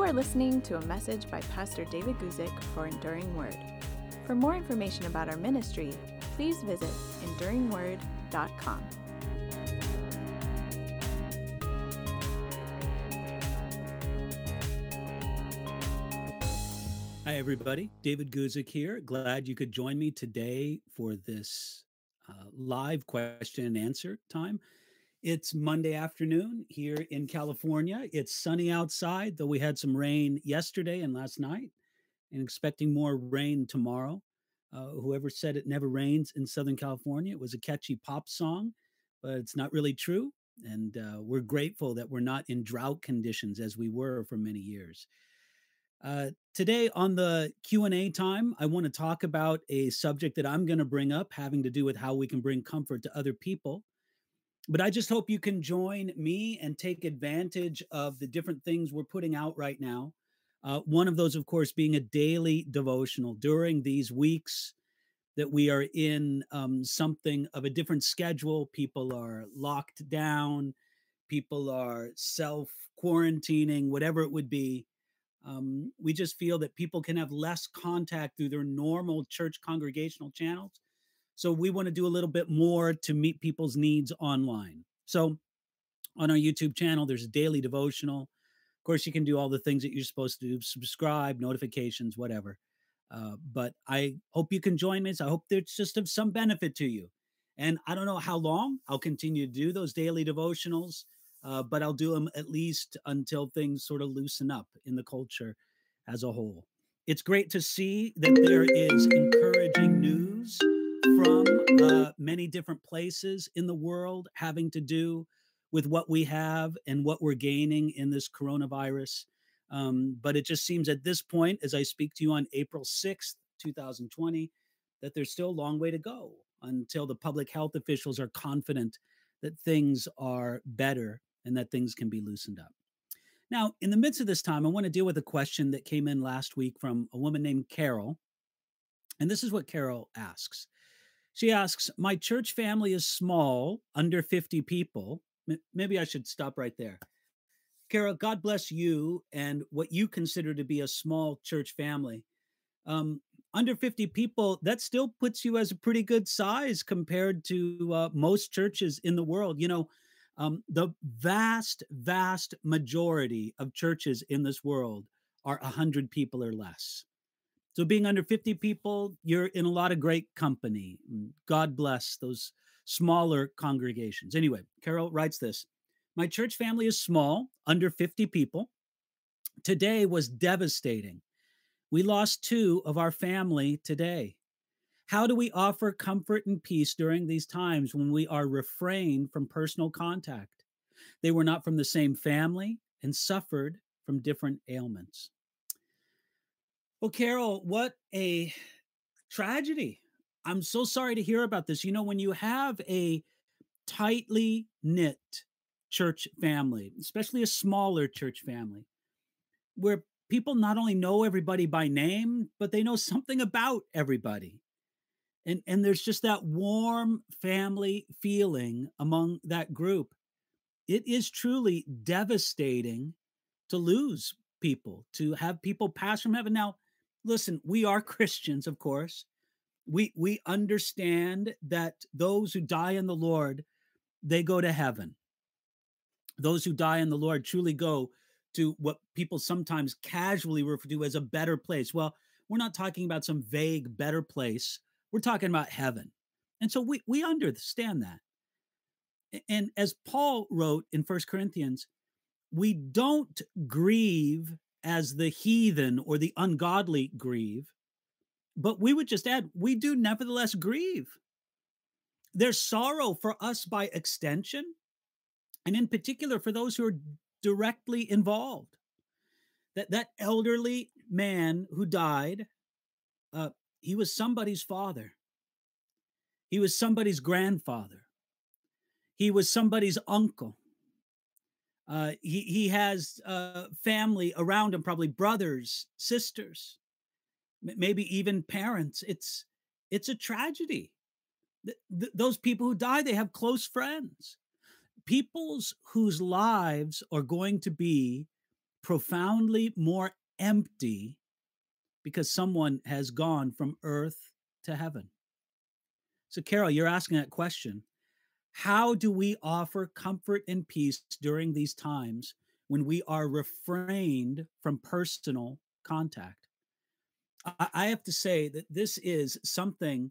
You are listening to a message by Pastor David Guzik for Enduring Word. For more information about our ministry, please visit enduringword.com. Hi, everybody. David Guzik here. Glad you could join me today for this uh, live question and answer time. It's Monday afternoon here in California. It's sunny outside, though we had some rain yesterday and last night, and expecting more rain tomorrow. Uh, whoever said it never rains in Southern California, it was a catchy pop song, but it's not really true. And uh, we're grateful that we're not in drought conditions as we were for many years. Uh, today on the q&a time i want to talk about a subject that i'm going to bring up having to do with how we can bring comfort to other people but i just hope you can join me and take advantage of the different things we're putting out right now uh, one of those of course being a daily devotional during these weeks that we are in um, something of a different schedule people are locked down people are self quarantining whatever it would be um, we just feel that people can have less contact through their normal church congregational channels. So we want to do a little bit more to meet people's needs online. So on our YouTube channel, there's a daily devotional. Of course, you can do all the things that you're supposed to do subscribe, notifications, whatever. Uh, but I hope you can join. So I hope it's just of some benefit to you. And I don't know how long I'll continue to do those daily devotionals uh, but I'll do them at least until things sort of loosen up in the culture as a whole. It's great to see that there is encouraging news from uh, many different places in the world having to do with what we have and what we're gaining in this coronavirus. Um, but it just seems at this point, as I speak to you on April 6th, 2020, that there's still a long way to go until the public health officials are confident that things are better and that things can be loosened up. Now, in the midst of this time, I want to deal with a question that came in last week from a woman named Carol. And this is what Carol asks. She asks, My church family is small, under 50 people. Maybe I should stop right there. Carol, God bless you and what you consider to be a small church family. Um, under 50 people, that still puts you as a pretty good size compared to uh, most churches in the world. You know, um, the vast, vast majority of churches in this world are 100 people or less. So, being under 50 people, you're in a lot of great company. Mm, God bless those smaller congregations. Anyway, Carol writes this My church family is small, under 50 people. Today was devastating. We lost two of our family today. How do we offer comfort and peace during these times when we are refrained from personal contact? They were not from the same family and suffered from different ailments. Well, Carol, what a tragedy. I'm so sorry to hear about this. You know, when you have a tightly knit church family, especially a smaller church family, where people not only know everybody by name, but they know something about everybody and and there's just that warm family feeling among that group it is truly devastating to lose people to have people pass from heaven now listen we are christians of course we we understand that those who die in the lord they go to heaven those who die in the lord truly go to what people sometimes casually refer to as a better place well we're not talking about some vague better place we're talking about heaven. And so we, we understand that. And as Paul wrote in First Corinthians, we don't grieve as the heathen or the ungodly grieve, but we would just add, we do nevertheless grieve. There's sorrow for us by extension, and in particular for those who are directly involved. That that elderly man who died, uh, he was somebody's father. He was somebody's grandfather. He was somebody's uncle. Uh, he he has uh, family around him, probably brothers, sisters, maybe even parents. It's it's a tragedy. Th- th- those people who die, they have close friends, peoples whose lives are going to be profoundly more empty because someone has gone from earth to heaven. So, Carol, you're asking that question. How do we offer comfort and peace during these times when we are refrained from personal contact? I have to say that this is something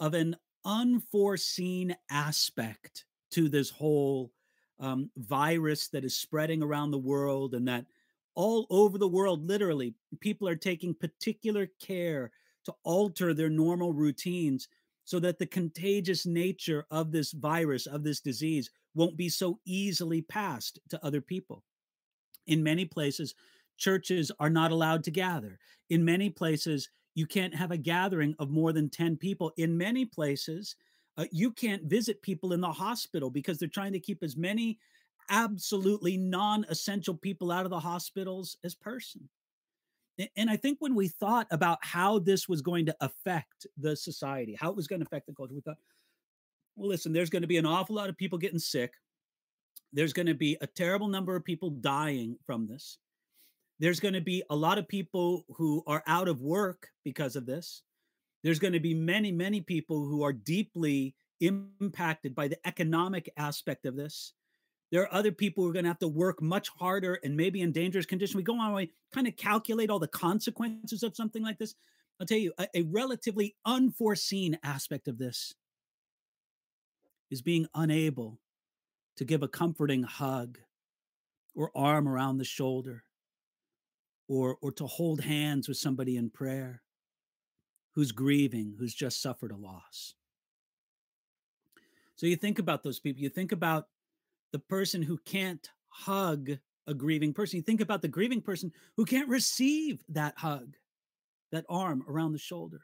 of an unforeseen aspect to this whole um, virus that is spreading around the world and that all over the world, literally, people are taking particular care to alter their normal routines so that the contagious nature of this virus, of this disease, won't be so easily passed to other people. In many places, churches are not allowed to gather. In many places, you can't have a gathering of more than 10 people. In many places, uh, you can't visit people in the hospital because they're trying to keep as many absolutely non essential people out of the hospitals as person. And I think when we thought about how this was going to affect the society, how it was going to affect the culture, we thought, well, listen, there's going to be an awful lot of people getting sick. There's going to be a terrible number of people dying from this. There's going to be a lot of people who are out of work because of this. There's going to be many, many people who are deeply impacted by the economic aspect of this. There are other people who are going to have to work much harder and maybe in dangerous condition. We go on, we kind of calculate all the consequences of something like this. I'll tell you, a, a relatively unforeseen aspect of this is being unable to give a comforting hug or arm around the shoulder or or to hold hands with somebody in prayer who's grieving who's just suffered a loss so you think about those people you think about the person who can't hug a grieving person you think about the grieving person who can't receive that hug that arm around the shoulder.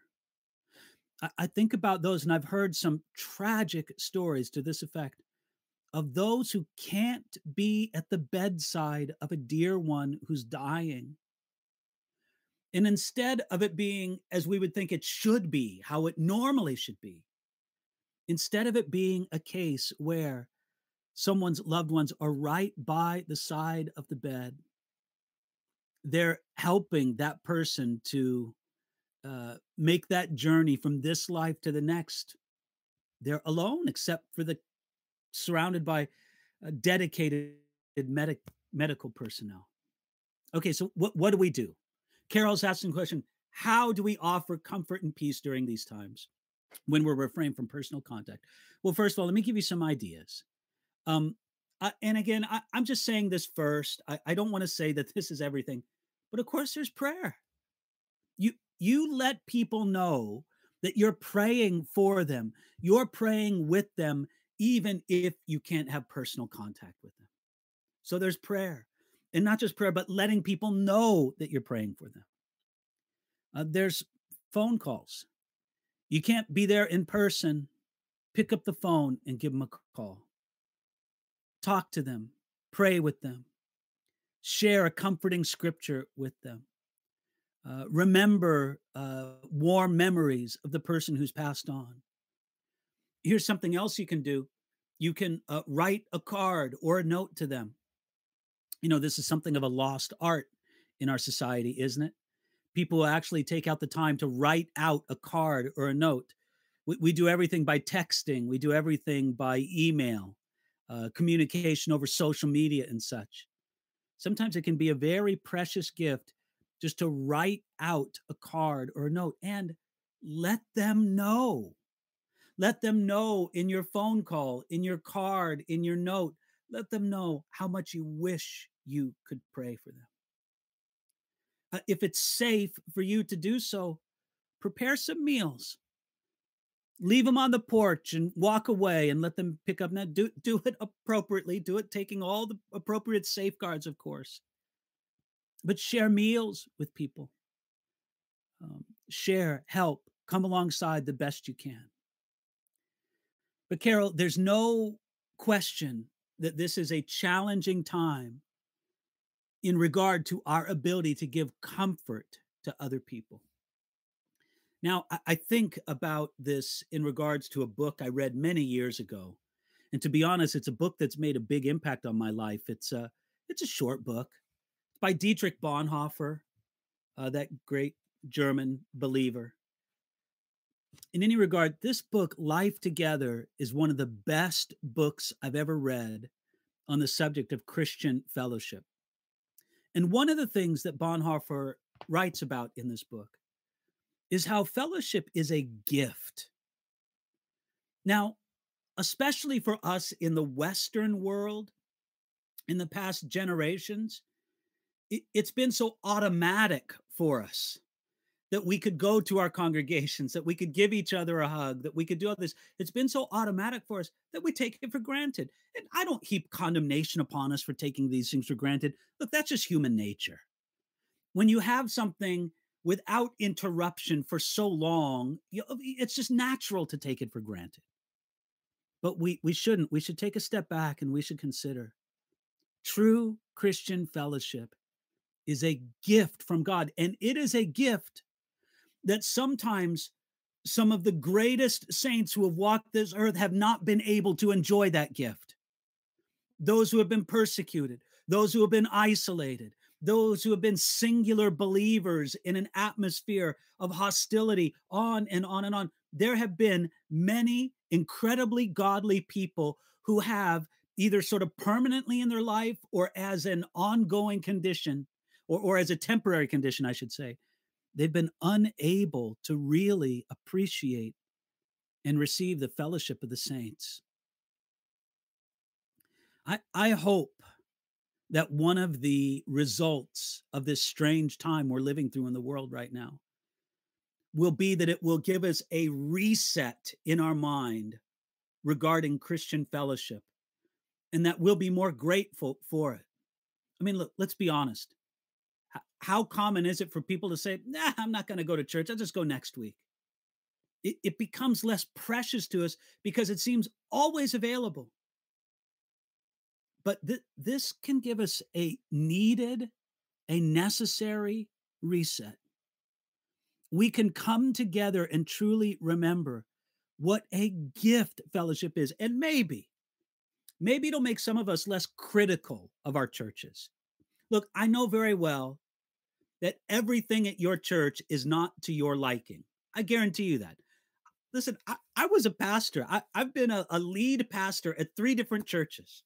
I, I think about those and i've heard some tragic stories to this effect of those who can't be at the bedside of a dear one who's dying. And instead of it being as we would think it should be, how it normally should be, instead of it being a case where someone's loved ones are right by the side of the bed, they're helping that person to uh, make that journey from this life to the next. They're alone, except for the surrounded by dedicated medic, medical personnel. Okay, so what, what do we do? Carol's asking the question How do we offer comfort and peace during these times when we're refrained from personal contact? Well, first of all, let me give you some ideas. Um, I, and again, I, am just saying this first. I, I don't want to say that this is everything, but of course, there's prayer. You you let people know that you're praying for them. You're praying with them, even if you can't have personal contact with them. So there's prayer and not just prayer, but letting people know that you're praying for them. Uh, there's phone calls. You can't be there in person. Pick up the phone and give them a call. Talk to them, pray with them, share a comforting scripture with them. Uh, remember uh, warm memories of the person who's passed on. Here's something else you can do you can uh, write a card or a note to them you know, this is something of a lost art in our society, isn't it? People actually take out the time to write out a card or a note. We, we do everything by texting, we do everything by email, uh, communication over social media and such. Sometimes it can be a very precious gift just to write out a card or a note and let them know. Let them know in your phone call, in your card, in your note. Let them know how much you wish you could pray for them. Uh, if it's safe for you to do so, prepare some meals. Leave them on the porch and walk away and let them pick up. Now, do, do it appropriately. Do it taking all the appropriate safeguards, of course. But share meals with people. Um, share, help, come alongside the best you can. But, Carol, there's no question that this is a challenging time in regard to our ability to give comfort to other people. Now, I think about this in regards to a book I read many years ago. And to be honest, it's a book that's made a big impact on my life. It's a it's a short book, by Dietrich Bonhoeffer, uh, that great German believer. In any regard, this book, Life Together, is one of the best books I've ever read on the subject of Christian fellowship. And one of the things that Bonhoeffer writes about in this book is how fellowship is a gift. Now, especially for us in the Western world, in the past generations, it, has been so automatic for us that we could go to our congregations, that we could give each other a hug, that we could do all this. It's been so automatic for us that we take it for granted. And I don't heap condemnation upon us for taking these things for granted. Look, that's just human nature. When you have something without interruption for so long, you uh, it's just natural to take it for granted. But we we shouldn't. We should take a step back and we should consider true Christian fellowship is a gift from God, and it is a gift that sometimes some of the greatest saints who have walked this earth have not been able to enjoy that gift. Those who have been persecuted, those who have been isolated, those who have been singular believers in an atmosphere of hostility, on and on and on. There have been many incredibly godly people who have either sort of permanently in their life or as an ongoing condition or, or as a temporary condition, I should say, they've been unable to really appreciate and receive the fellowship of the saints. I, I hope that one of the results of this strange time we're living through in the world right now will be that it will give us a reset in our mind regarding Christian fellowship and that we'll be more grateful for it. I mean, look, let's be honest how common is it for people to say, nah, I'm not going to go to church. I'll just go next week. It, it becomes less precious to us because it seems always available. But th- this can give us a needed, a necessary reset. We can come together and truly remember what a gift fellowship is. And maybe, maybe it'll make some of us less critical of our churches. Look, I know very well that everything at your church is not to your liking. I guarantee you that. Listen, I, I was a pastor. I, have been a, a lead pastor at three different churches.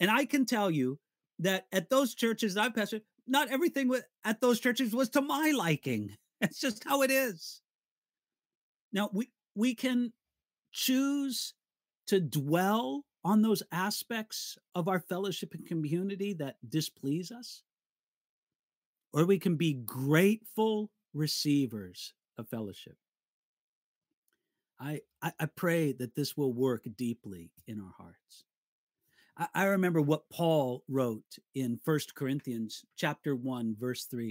And I can tell you that at those churches I've pastored, not everything at those churches was to my liking. It's just how it is. Now we we can choose to dwell on those aspects of our fellowship and community that displease us or we can be grateful receivers of fellowship. I, I, I pray that this will work deeply in our hearts. I, I remember what Paul wrote in First Corinthians chapter 1, verse 3.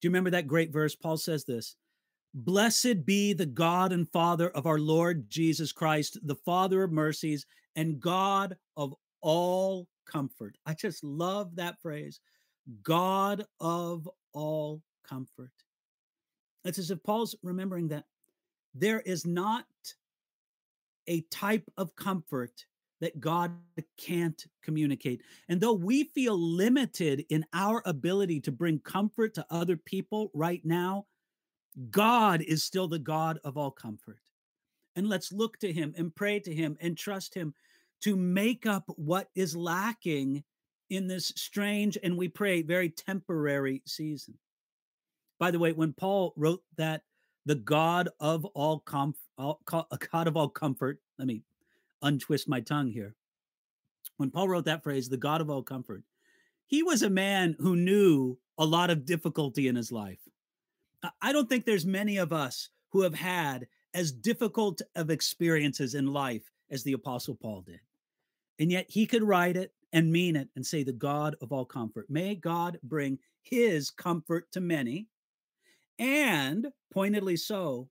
Do you remember that great verse? Paul says this Blessed be the God and Father of our Lord Jesus Christ, the Father of mercies and God of all comfort. I just love that phrase. God of all comfort. It's as if Paul's remembering that there is not a type of comfort that God can't communicate. And though we feel limited in our ability to bring comfort to other people right now, God is still the God of all comfort. And let's look to him and pray to him and trust him to make up what is lacking in this strange and we pray very temporary season. By the way, when Paul wrote that the God of all comfort, God of all comfort, let me untwist my tongue here. When Paul wrote that phrase, the God of all comfort, he was a man who knew a lot of difficulty in his life. I don't think there's many of us who have had as difficult of experiences in life as the apostle Paul did. And yet he could write it and mean it and say, The God of all comfort. May God bring his comfort to many. And pointedly so,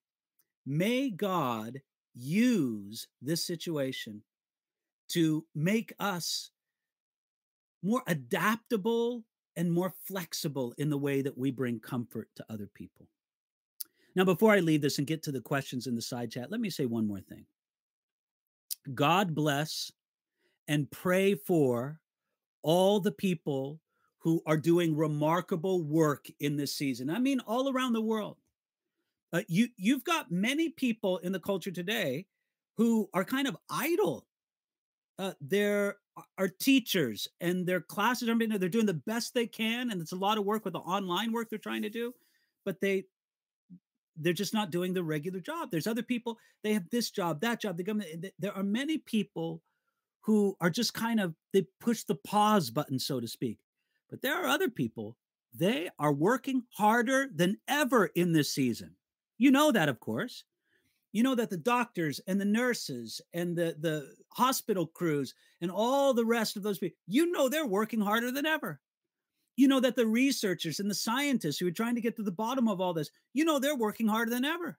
may God use this situation to make us more adaptable and more flexible in the way that we bring comfort to other people. Now, before I leave this and get to the questions in the side chat, let me say one more thing. God bless and pray for all the people who are doing remarkable work in this season. I mean, all around the world. Uh, you you've got many people in the culture today who are kind of idle. Uh, there are teachers and their classes are being—they're doing the best they can, and it's a lot of work with the online work they're trying to do, but they they're just not doing the regular job. There's other people, they have this job, that job, the government. There are many people who are just kind of they push the pause button, so to speak. But there are other people, they are working harder than ever in this season. You know that, of course. You know that the doctors and the nurses and the, the hospital crews and all the rest of those people, you know they're working harder than ever. You know that the researchers and the scientists who are trying to get to the bottom of all this, you know they're working harder than ever.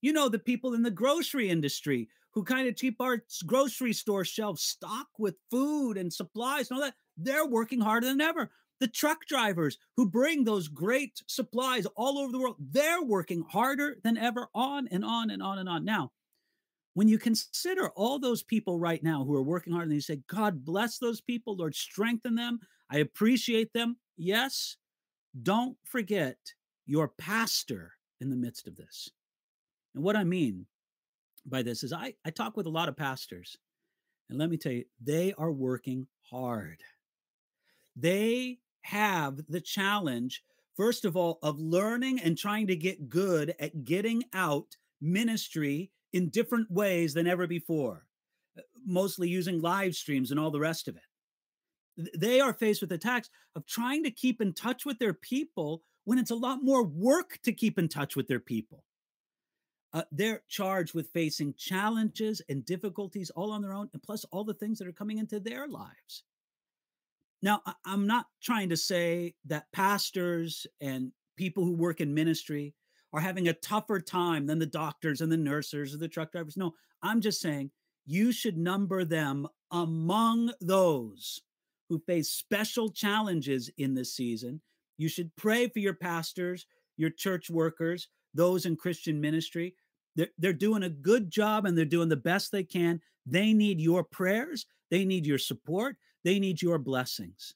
You know the people in the grocery industry who kind of keep our grocery store shelves stocked with food and supplies and all that, they're working harder than ever. The truck drivers who bring those great supplies all over the world, they're working harder than ever on and on and on and on. Now, when you consider all those people right now who are working hard and you say, God bless those people, Lord, strengthen them. I appreciate them. Yes, don't forget your pastor in the midst of this. And what I mean by this is I, I talk with a lot of pastors, and let me tell you, they are working hard. They have the challenge, first of all, of learning and trying to get good at getting out ministry in different ways than ever before, uh, mostly using live streams and all the rest of it. They are faced with the of trying to keep in touch with their people when it's a lot more work to keep in touch with their people. Uh, they're charged with facing challenges and difficulties all on their own, and plus all the things that are coming into their lives. Now, I'm not trying to say that pastors and people who work in ministry are having a tougher time than the doctors and the nurses or the truck drivers. No, I'm just saying you should number them among those who face special challenges in this season. You should pray for your pastors, your church workers, those in Christian ministry. They're, they're doing a good job and they're doing the best they can. They need your prayers, they need your support, they need your blessings.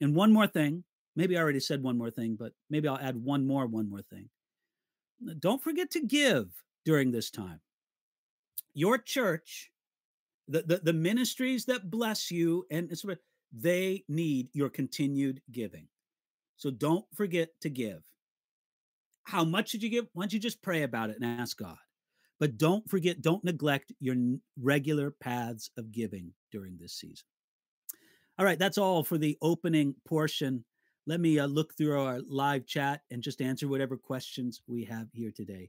And one more thing, maybe I already said one more thing, but maybe I'll add one more, one more thing. Don't forget to give during this time. Your church, the, the, the ministries that bless you, and they need your continued giving. So don't forget to give. How much did you give? Why don't you just pray about it and ask God? But don't forget, don't neglect your regular paths of giving during this season. All right, that's all for the opening portion. Let me uh, look through our live chat and just answer whatever questions we have here today.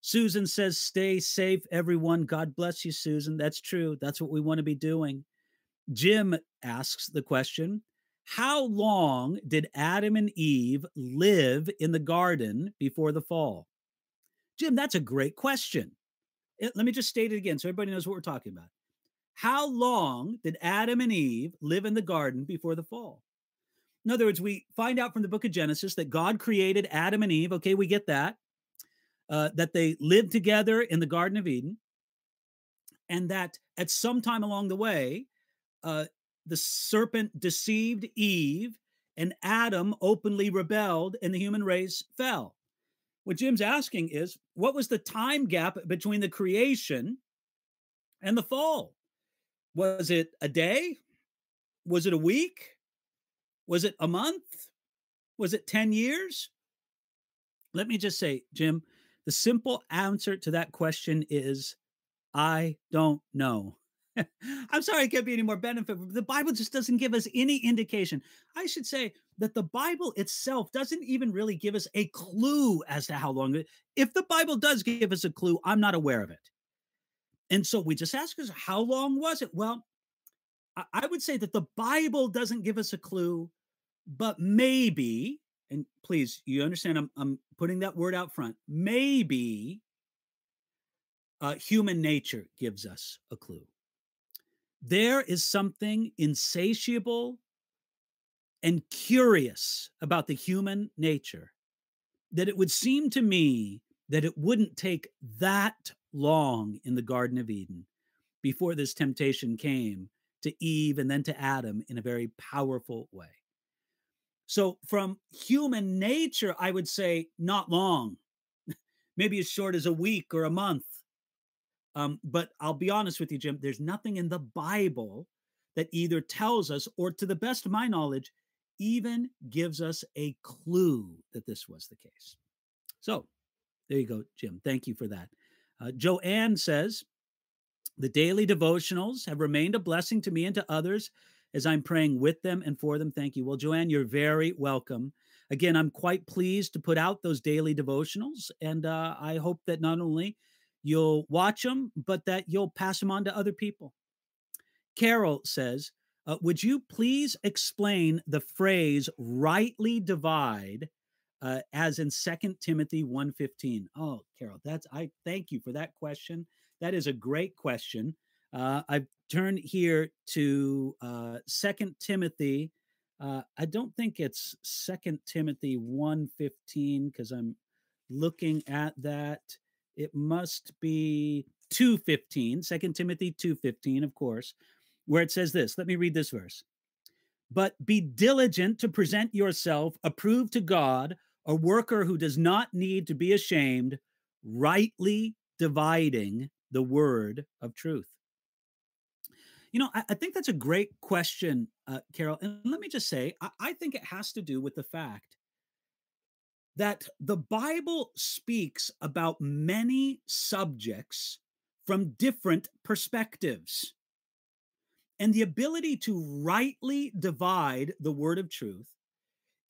Susan says, Stay safe, everyone. God bless you, Susan. That's true. That's what we want to be doing. Jim asks the question How long did Adam and Eve live in the garden before the fall? Jim, that's a great question. Let me just state it again so everybody knows what we're talking about. How long did Adam and Eve live in the garden before the fall? In other words, we find out from the book of Genesis that God created Adam and Eve. Okay, we get that. Uh, that they lived together in the Garden of Eden. And that at some time along the way, uh, the serpent deceived Eve and Adam openly rebelled and the human race fell. What Jim's asking is what was the time gap between the creation and the fall? Was it a day? Was it a week? Was it a month? Was it 10 years? Let me just say, Jim, the simple answer to that question is I don't know. I'm sorry it can't be any more benefit. The Bible just doesn't give us any indication. I should say that the Bible itself doesn't even really give us a clue as to how long. If the Bible does give us a clue, I'm not aware of it. And so we just ask us, how long was it? Well, I would say that the Bible doesn't give us a clue, but maybe, and please, you understand, I'm, I'm putting that word out front, maybe uh, human nature gives us a clue. There is something insatiable and curious about the human nature that it would seem to me that it wouldn't take that long in the Garden of Eden before this temptation came to Eve and then to Adam in a very powerful way. So, from human nature, I would say not long, maybe as short as a week or a month. Um, but I'll be honest with you, Jim, there's nothing in the Bible that either tells us, or to the best of my knowledge, even gives us a clue that this was the case. So, there you go, Jim. Thank you for that. Uh, Joanne says, the daily devotionals have remained a blessing to me and to others as I'm praying with them and for them. Thank you. Well, Joanne, you're very welcome. Again, I'm quite pleased to put out those daily devotionals, and uh, I hope that not only you'll watch them, but that you'll pass them on to other people. Carol says, uh, Would you please explain the phrase rightly divide uh, as in Second Timothy 1.15? Oh, Carol, that's I thank you for that question. That is a great question. Uh, I've turned here to uh, Second Timothy. Uh, I don't think it's Second Timothy 1.15 because I'm looking at that. It must be 2.15, 2 Timothy 2.15, of course, where it says this. Let me read this verse. But be diligent to present yourself approved to God, a worker who does not need to be ashamed, rightly dividing the word of truth. You know, I, I think that's a great question, uh, Carol. And let me just say, I, I think it has to do with the fact that the Bible speaks about many subjects from different perspectives. And the ability to rightly divide the word of truth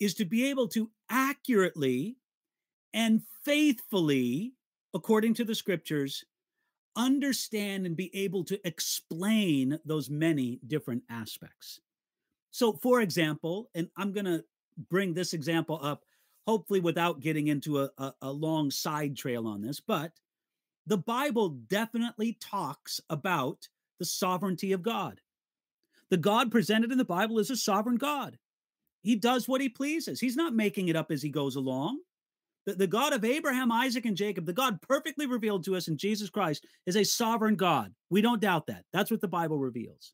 is to be able to accurately and faithfully, according to the scriptures, understand and be able to explain those many different aspects. So, for example, and I'm going to bring this example up, hopefully without getting into a, a, a, long side trail on this, but the Bible definitely talks about the sovereignty of God. The God presented in the Bible is a sovereign God. He does what he pleases. He's not making it up as he goes along. The, the God of Abraham, Isaac, and Jacob, the God perfectly revealed to us in Jesus Christ, is a sovereign God. We don't doubt that. That's what the Bible reveals.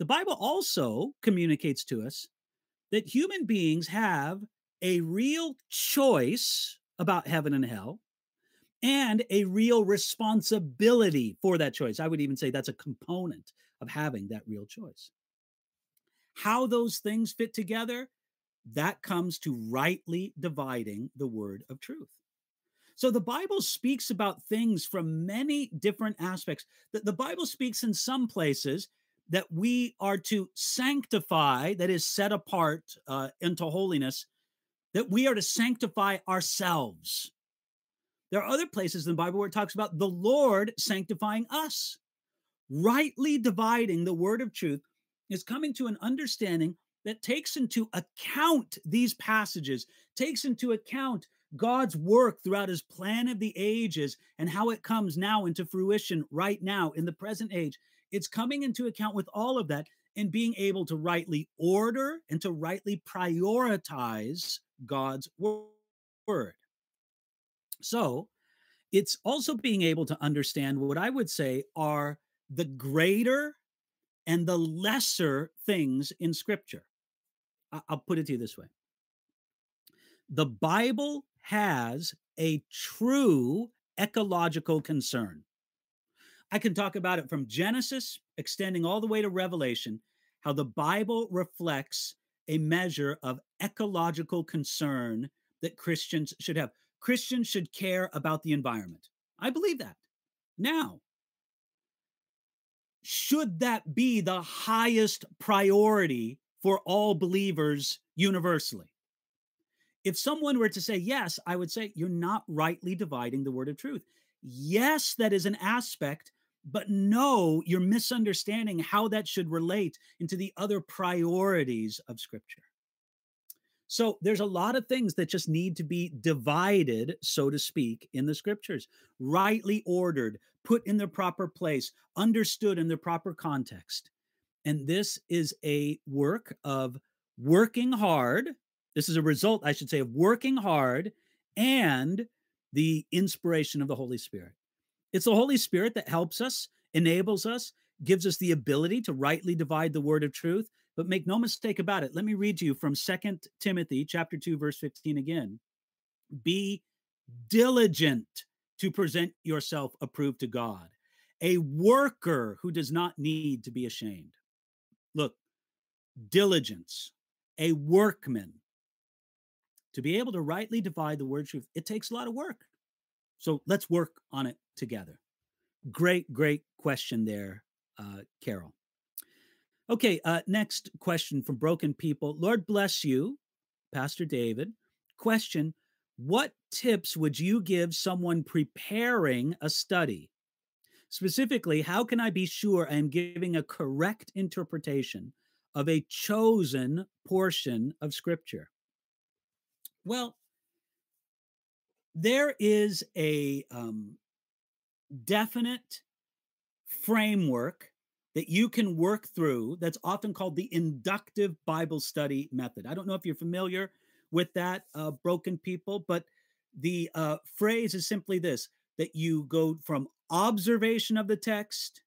The Bible also communicates to us that human beings have a real choice about heaven and hell and a real responsibility for that choice. I would even say that's a component of having that real choice. How those things fit together that comes to rightly dividing the word of truth. So the Bible speaks about things from many different aspects. That the Bible speaks in some places that we are to sanctify, that is set apart uh, into holiness, that we are to sanctify ourselves. There are other places in the Bible where it talks about the Lord sanctifying us. Rightly dividing the word of truth is coming to an understanding that takes into account these passages, takes into account God's work throughout his plan of the ages and how it comes now into fruition right now in the present age. It's coming into account with all of that and being able to rightly order and to rightly prioritize God's word. So it's also being able to understand what I would say are the greater and the lesser things in scripture. I'll put it to you this way the Bible has a true ecological concern. I can talk about it from Genesis, extending all the way to Revelation, how the Bible reflects a measure of ecological concern that Christians should have. Christians should care about the environment. I believe that. Now, should that be the highest priority for all believers universally. If someone were to say yes, I would say you're not rightly dividing the word of truth. Yes, that is an aspect, but no, you're misunderstanding how that should relate into the other priorities of Scripture. So there's a lot of things that just need to be divided, so to speak, in the scriptures, rightly ordered, put in their proper place, understood in their proper context. And this is a work of working hard. This is a result, I should say, of working hard and the inspiration of the Holy Spirit. It's the Holy Spirit that helps us, enables us, gives us the ability to rightly divide the word of truth, But make no mistake about it. Let me read to you from Second Timothy chapter 2 verse 15 again. Be diligent to present yourself approved to God, a worker who does not need to be ashamed. Look, diligence, a workman. To be able to rightly divide the word truth, it takes a lot of work. So let's work on it together. Great, great question there, uh, Carol. Okay, uh, next question from Broken People. Lord bless you, Pastor David. Question What tips would you give someone preparing a study? Specifically, how can I be sure I am giving a correct interpretation of a chosen portion of Scripture? Well, there is a um, definite framework that you can work through that's often called the inductive Bible study method. I don't know if you're familiar with that, uh, broken people, but the uh, phrase is simply this that you go from observation of the text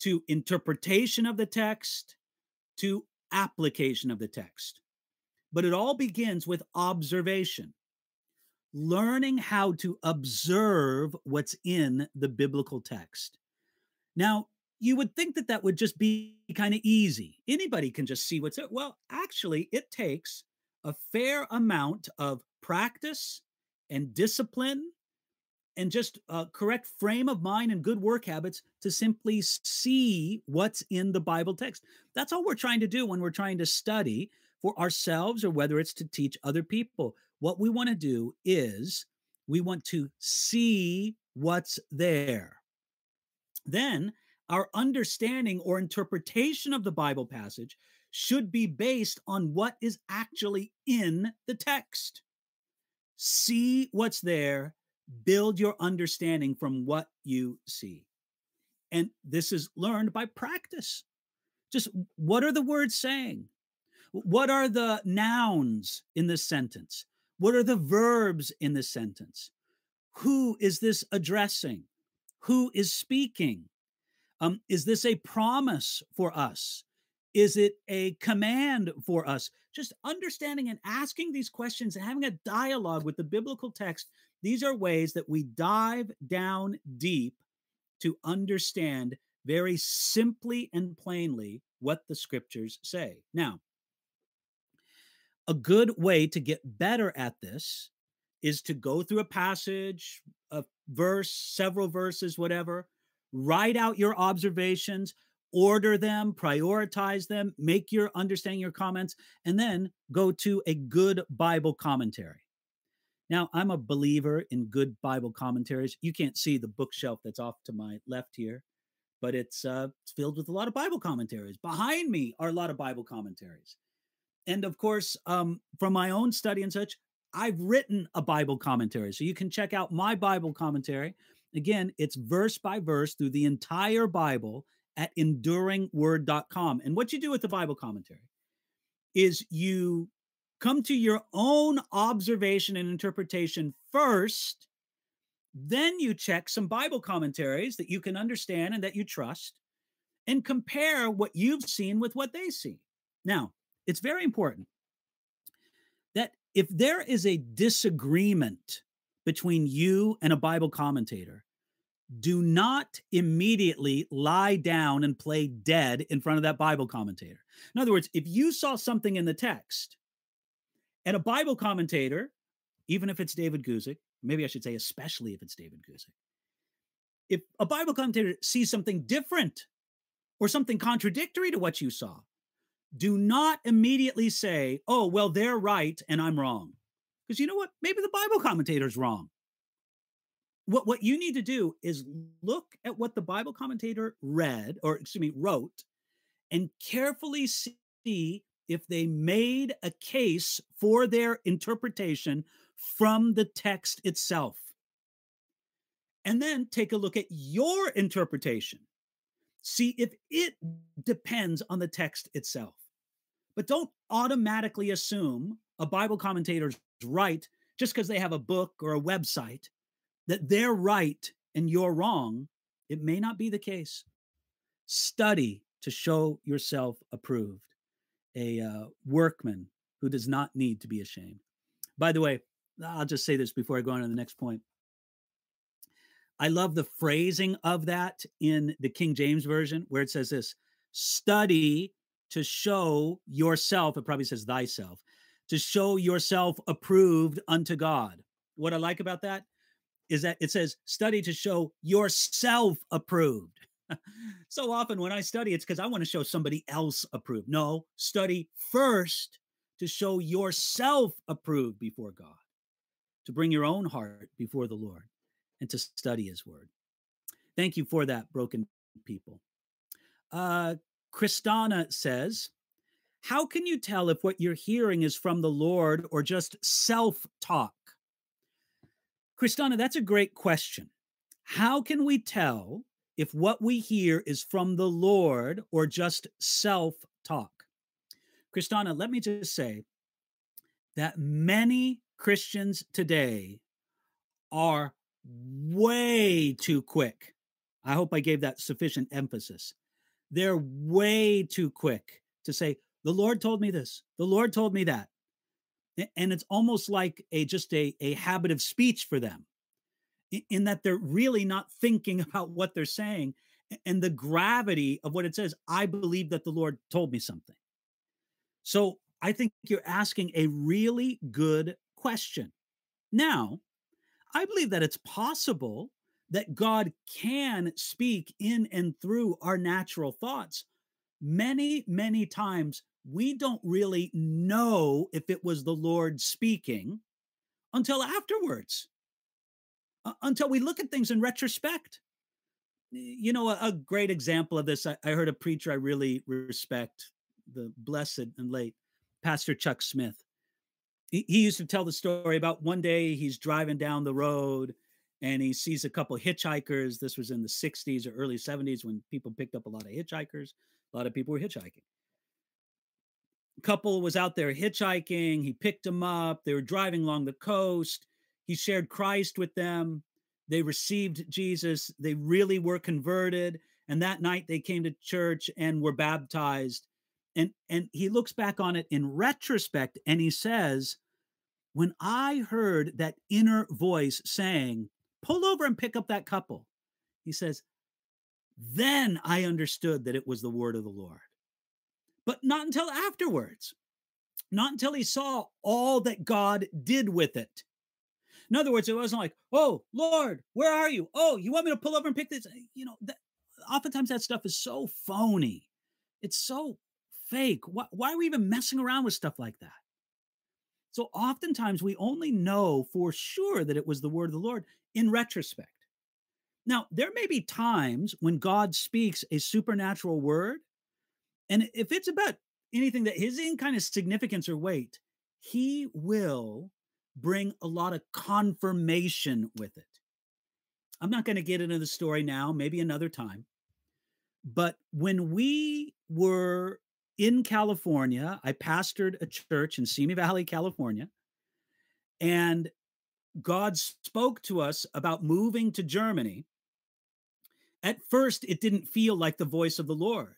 to interpretation of the text to application of the text. But it all begins with observation, learning how to observe what's in the biblical text. Now, you would think that that would just be kind of easy. Anybody can just see what's it. Well, actually, it takes a fair amount of practice and discipline and just a correct frame of mind and good work habits to simply see what's in the Bible text. That's all we're trying to do when we're trying to study for ourselves or whether it's to teach other people. What we want to do is we want to see what's there. Then our understanding or interpretation of the Bible passage should be based on what is actually in the text. See what's there, build your understanding from what you see. And this is learned by practice. Just what are the words saying? What are the nouns in this sentence? What are the verbs in this sentence? Who is this addressing? Who is speaking? Um, is this a promise for us? Is it a command for us? Just understanding and asking these questions and having a dialogue with the biblical text. These are ways that we dive down deep to understand very simply and plainly what the scriptures say. Now, a good way to get better at this is to go through a passage, a verse, several verses, whatever, write out your observations, order them, prioritize them, make your understanding your comments, and then go to a good Bible commentary. Now, I'm a believer in good Bible commentaries. You can't see the bookshelf that's off to my left here, but it's, uh, it's filled with a lot of Bible commentaries. Behind me are a lot of Bible commentaries. And of course, um, from my own study and such, I've written a Bible commentary. So you can check out my Bible commentary Again, it's verse by verse through the entire Bible at enduringword.com. And what you do with the Bible commentary is you come to your own observation and interpretation first, then you check some Bible commentaries that you can understand and that you trust, and compare what you've seen with what they see. Now, it's very important that if there is a disagreement between you and a Bible commentator, do not immediately lie down and play dead in front of that Bible commentator. In other words, if you saw something in the text and a Bible commentator, even if it's David Guzik, maybe I should say, especially if it's David Guzik, if a Bible commentator sees something different or something contradictory to what you saw, do not immediately say, oh, well, they're right and I'm wrong. Because you know what? Maybe the Bible commentator's wrong. What, what you need to do is look at what the Bible commentator read, or excuse me, wrote, and carefully see if they made a case for their interpretation from the text itself. And then take a look at your interpretation. See if it depends on the text itself. But don't automatically assume a Bible commentator's right just because they have a book or a website, that they're right and you're wrong. It may not be the case. Study to show yourself approved. a uh, workman who does not need to be ashamed. By the way, I'll just say this before I go on to the next point. I love the phrasing of that in the King James Version, where it says this study to show yourself, it probably says thyself, to show yourself approved unto God. What I like about that is that it says study to show yourself approved. so often when I study, it's because I want to show somebody else approved. No, study first to show yourself approved before God, to bring your own heart before the Lord, and to study His word. Thank you for that, broken people. Uh, Christana says, How can you tell if what you're hearing is from the Lord or just self talk? Christana, that's a great question. How can we tell if what we hear is from the Lord or just self talk? Christana, let me just say that many Christians today are way too quick. I hope I gave that sufficient emphasis. They're way too quick to say, the Lord told me this, the Lord told me that. And it's almost like a just a, a habit of speech for them, in that they're really not thinking about what they're saying and the gravity of what it says. I believe that the Lord told me something. So I think you're asking a really good question. Now, I believe that it's possible that God can speak in and through our natural thoughts. Many, many times we don't really know if it was the Lord speaking until afterwards, uh, until we look at things in retrospect. You know, a, a great example of this, I, I heard a preacher I really respect, the blessed and late Pastor Chuck Smith. He, he used to tell the story about one day he's driving down the road and he sees a couple hitchhikers. This was in the 60s or early 70s when people picked up a lot of hitchhikers. A lot of people were hitchhiking. Couple was out there hitchhiking. He picked them up. They were driving along the coast. He shared Christ with them. They received Jesus. They really were converted. And that night they came to church and were baptized. And, and he looks back on it in retrospect and he says, When I heard that inner voice saying, pull over and pick up that couple. He says, then I understood that it was the word of the Lord. But not until afterwards, not until he saw all that God did with it. In other words, it wasn't like, oh, Lord, where are you? Oh, you want me to pull over and pick this? Eh, you know, that, oftentimes that stuff is so phony. It's so fake. Why, why are we even messing around with stuff like that? So oftentimes we only know for sure that it was the word of the Lord in retrospect. Now, there may be times when God speaks a supernatural word, and if it's about anything that has any kind of significance or weight, he will bring a lot of confirmation with it. I'm not going to get into the story now, maybe another time. But when we were in California. I pastored a church in Simi Valley, California. And God spoke to us about moving to Germany. At first, it didn't feel like the voice of the Lord.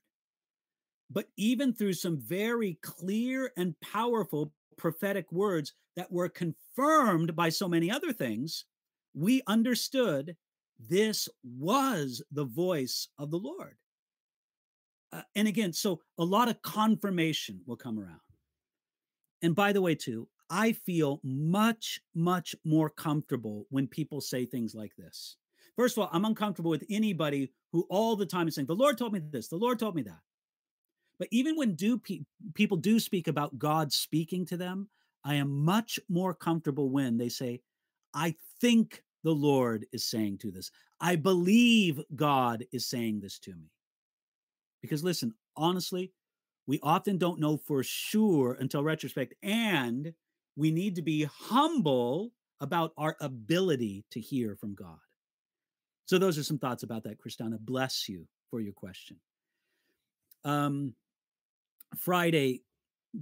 But even through some very clear and powerful prophetic words that were confirmed by so many other things, we understood this was the voice of the Lord. Uh, and again, so a lot of confirmation will come around. And by the way, too, I feel much, much more comfortable when people say things like this. First of all, I'm uncomfortable with anybody who all the time is saying, The Lord told me this, the Lord told me that. But even when do pe- people do speak about God speaking to them, I am much more comfortable when they say, I think the Lord is saying to this. I believe God is saying this to me. Because listen, honestly, we often don't know for sure until retrospect. And we need to be humble about our ability to hear from God. So those are some thoughts about that, Christina. Bless you for your question. Um, Friday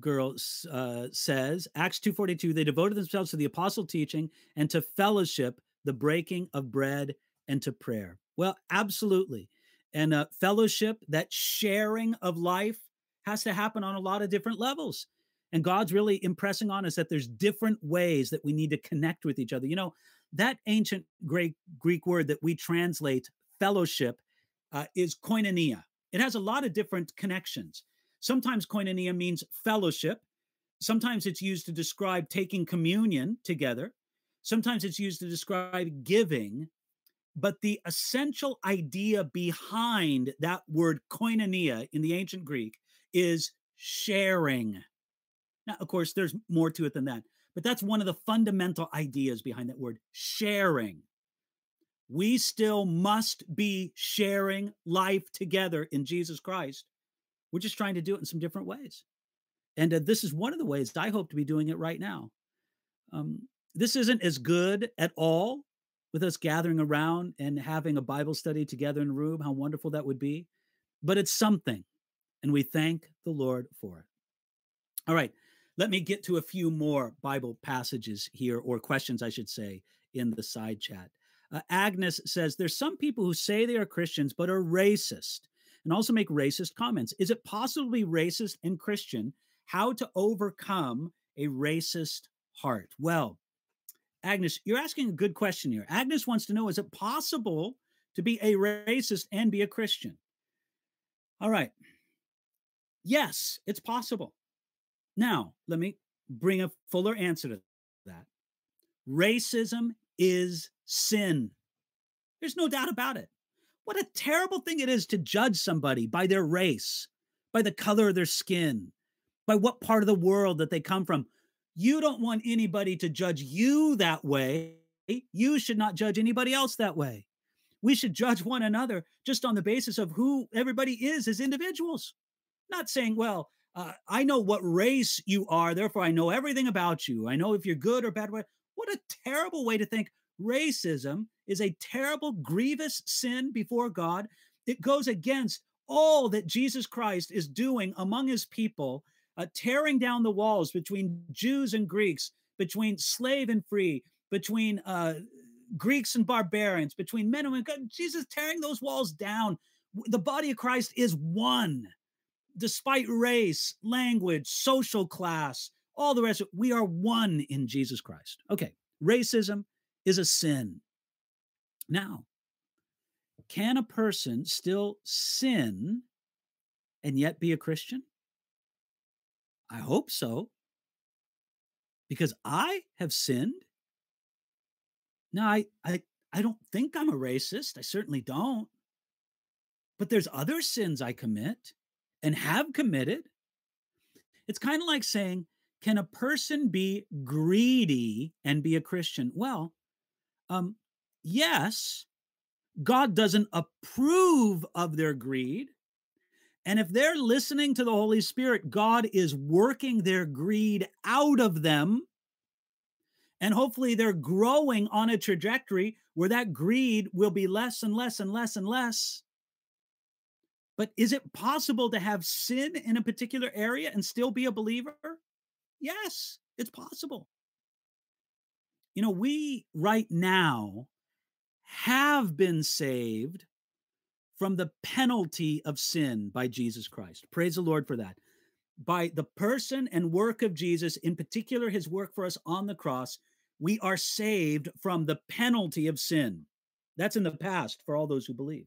girl uh, says Acts 2:42 they devoted themselves to the apostle teaching and to fellowship, the breaking of bread and to prayer. Well, absolutely and uh, fellowship, that sharing of life, has to happen on a lot of different levels. And God's really impressing on us that there's different ways that we need to connect with each other. You know, that ancient Greek Greek word that we translate fellowship uh, is koinonia. It has a lot of different connections. Sometimes koinonia means fellowship. Sometimes it's used to describe taking communion together. Sometimes it's used to describe giving. But the essential idea behind that word koinonia in the ancient Greek is sharing. Now, of course, there's more to it than that, but that's one of the fundamental ideas behind that word sharing. We still must be sharing life together in Jesus Christ. We're just trying to do it in some different ways. And uh, this is one of the ways I hope to be doing it right now. Um, this isn't as good at all with us gathering around and having a Bible study together in a room, how wonderful that would be. But it's something, and we thank the Lord for it. All right, let me get to a few more Bible passages here, or questions, I should say, in the side chat. Uh, Agnes says there's some people who say they are Christians but are racist and also make racist comments. Is it possibly racist and Christian? How to overcome a racist heart? Well, Agnes, you're asking a good question here. Agnes wants to know is it possible to be a racist and be a Christian? All right. Yes, it's possible. Now, let me bring a fuller answer to that. Racism is sin. There's no doubt about it. What a terrible thing it is to judge somebody by their race, by the color of their skin, by what part of the world that they come from. You don't want anybody to judge you that way. You should not judge anybody else that way. We should judge one another just on the basis of who everybody is as individuals. Not saying, well, uh, I know what race you are, therefore I know everything about you. I know if you're good or bad. What a terrible way to think. Racism is a terrible, grievous sin before God. It goes against all that Jesus Christ is doing among his people uh, tearing down the walls between Jews and Greeks, between slave and free, between uh, Greeks and barbarians, between men and women. Jesus tearing those walls down. The body of Christ is one, despite race, language, social class, all the rest. We are one in Jesus Christ. Okay, racism is a sin. Now, can a person still sin and yet be a Christian? I hope so. Because I have sinned. Now, I, I, I don't think I'm a racist. I certainly don't. But there's other sins I commit and have committed. It's kind of like saying, can a person be greedy and be a Christian? Well, um, yes, God doesn't approve of their greed, and if they're listening to the Holy Spirit, God is working their greed out of them. And hopefully they're growing on a trajectory where that greed will be less and less and less and less. But is it possible to have sin in a particular area and still be a believer? Yes, it's possible. You know, we right now have been saved from the penalty of sin by Jesus Christ. Praise the Lord for that. By the person and work of Jesus, in particular his work for us on the cross, we are saved from the penalty of sin. That's in the past for all those who believe.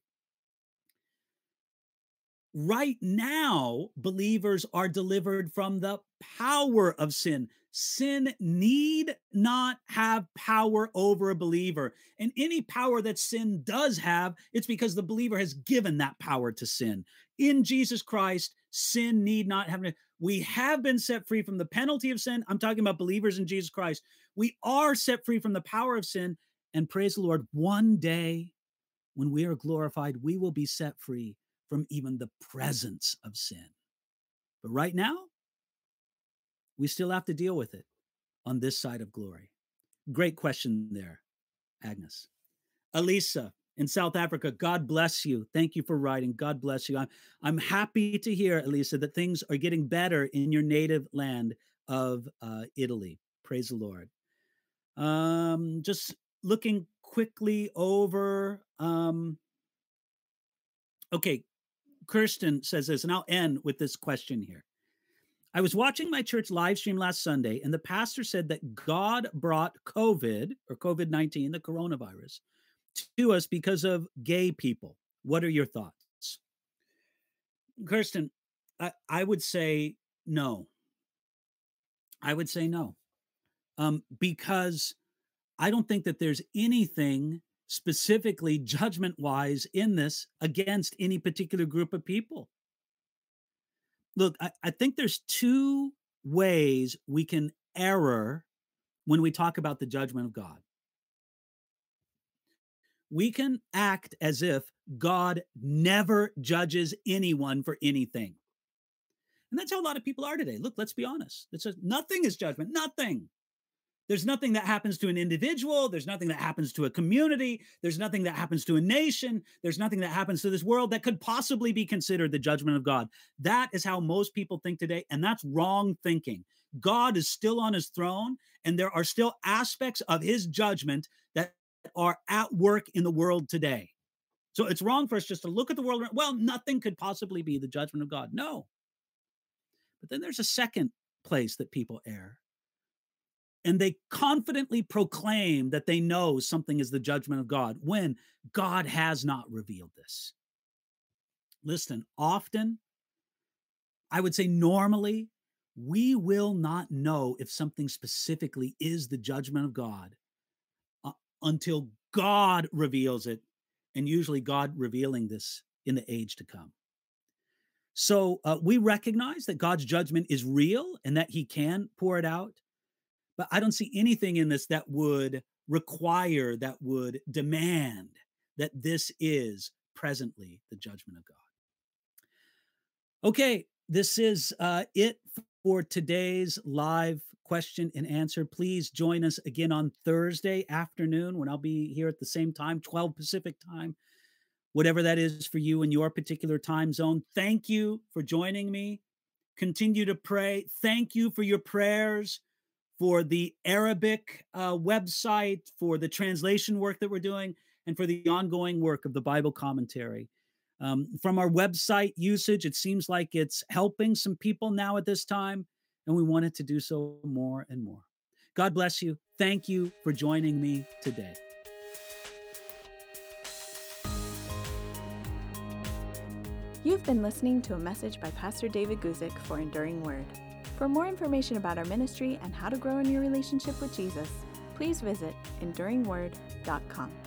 Right now, believers are delivered from the power of sin. Sin need not have power over a believer. And any power that sin does have, it's because the believer has given that power to sin. In Jesus Christ, sin need not have. We have been set free from the penalty of sin. I'm talking about believers in Jesus Christ. We are set free from the power of sin. And praise the Lord, one day when we are glorified, we will be set free from even the presence of sin. But right now, we still have to deal with it on this side of glory. Great question there, Agnes. Elisa in South Africa, God bless you. Thank you for writing. God bless you. I'm, I'm happy to hear, Elisa, that things are getting better in your native land of uh, Italy. Praise the Lord. Um, just looking quickly over. Um, okay, Kirsten says this, and I'll end with this question here. I was watching my church live stream last Sunday, and the pastor said that God brought COVID or COVID 19, the coronavirus, to us because of gay people. What are your thoughts? Kirsten, I, I would say no. I would say no. Um, because I don't think that there's anything specifically judgment wise in this against any particular group of people. Look, I, I think there's two ways we can error when we talk about the judgment of God. We can act as if God never judges anyone for anything. And that's how a lot of people are today. Look, let's be honest. It's a, nothing is judgment, nothing. There's nothing that happens to an individual. There's nothing that happens to a community. There's nothing that happens to a nation. There's nothing that happens to this world that could possibly be considered the judgment of God. That is how most people think today. And that's wrong thinking. God is still on his throne, and there are still aspects of his judgment that are at work in the world today. So it's wrong for us just to look at the world. Well, nothing could possibly be the judgment of God. No. But then there's a second place that people err and they confidently proclaim that they know something is the judgment of God when God has not revealed this. Listen, often, I would say normally, we will not know if something specifically is the judgment of God uh, until God reveals it, and usually God revealing this in the age to come. So uh, we recognize that God's judgment is real and that He can pour it out. But I don't see anything in this that would require, that would demand that this is presently the judgment of God. Okay, this is uh, it for today's live question and answer. Please join us again on Thursday afternoon when I'll be here at the same time, 12 Pacific time, whatever that is for you in your particular time zone. Thank you for joining me. Continue to pray. Thank you for your prayers for the Arabic uh, website, for the translation work that we're doing, and for the ongoing work of the Bible commentary. Um, from our website usage, it seems like it's helping some people now at this time, and we wanted to do so more and more. God bless you. Thank you for joining me today. You've been listening to a message by Pastor David Guzik for Enduring Word. For more information about our ministry and how to grow in your relationship with Jesus, please visit enduringword.com.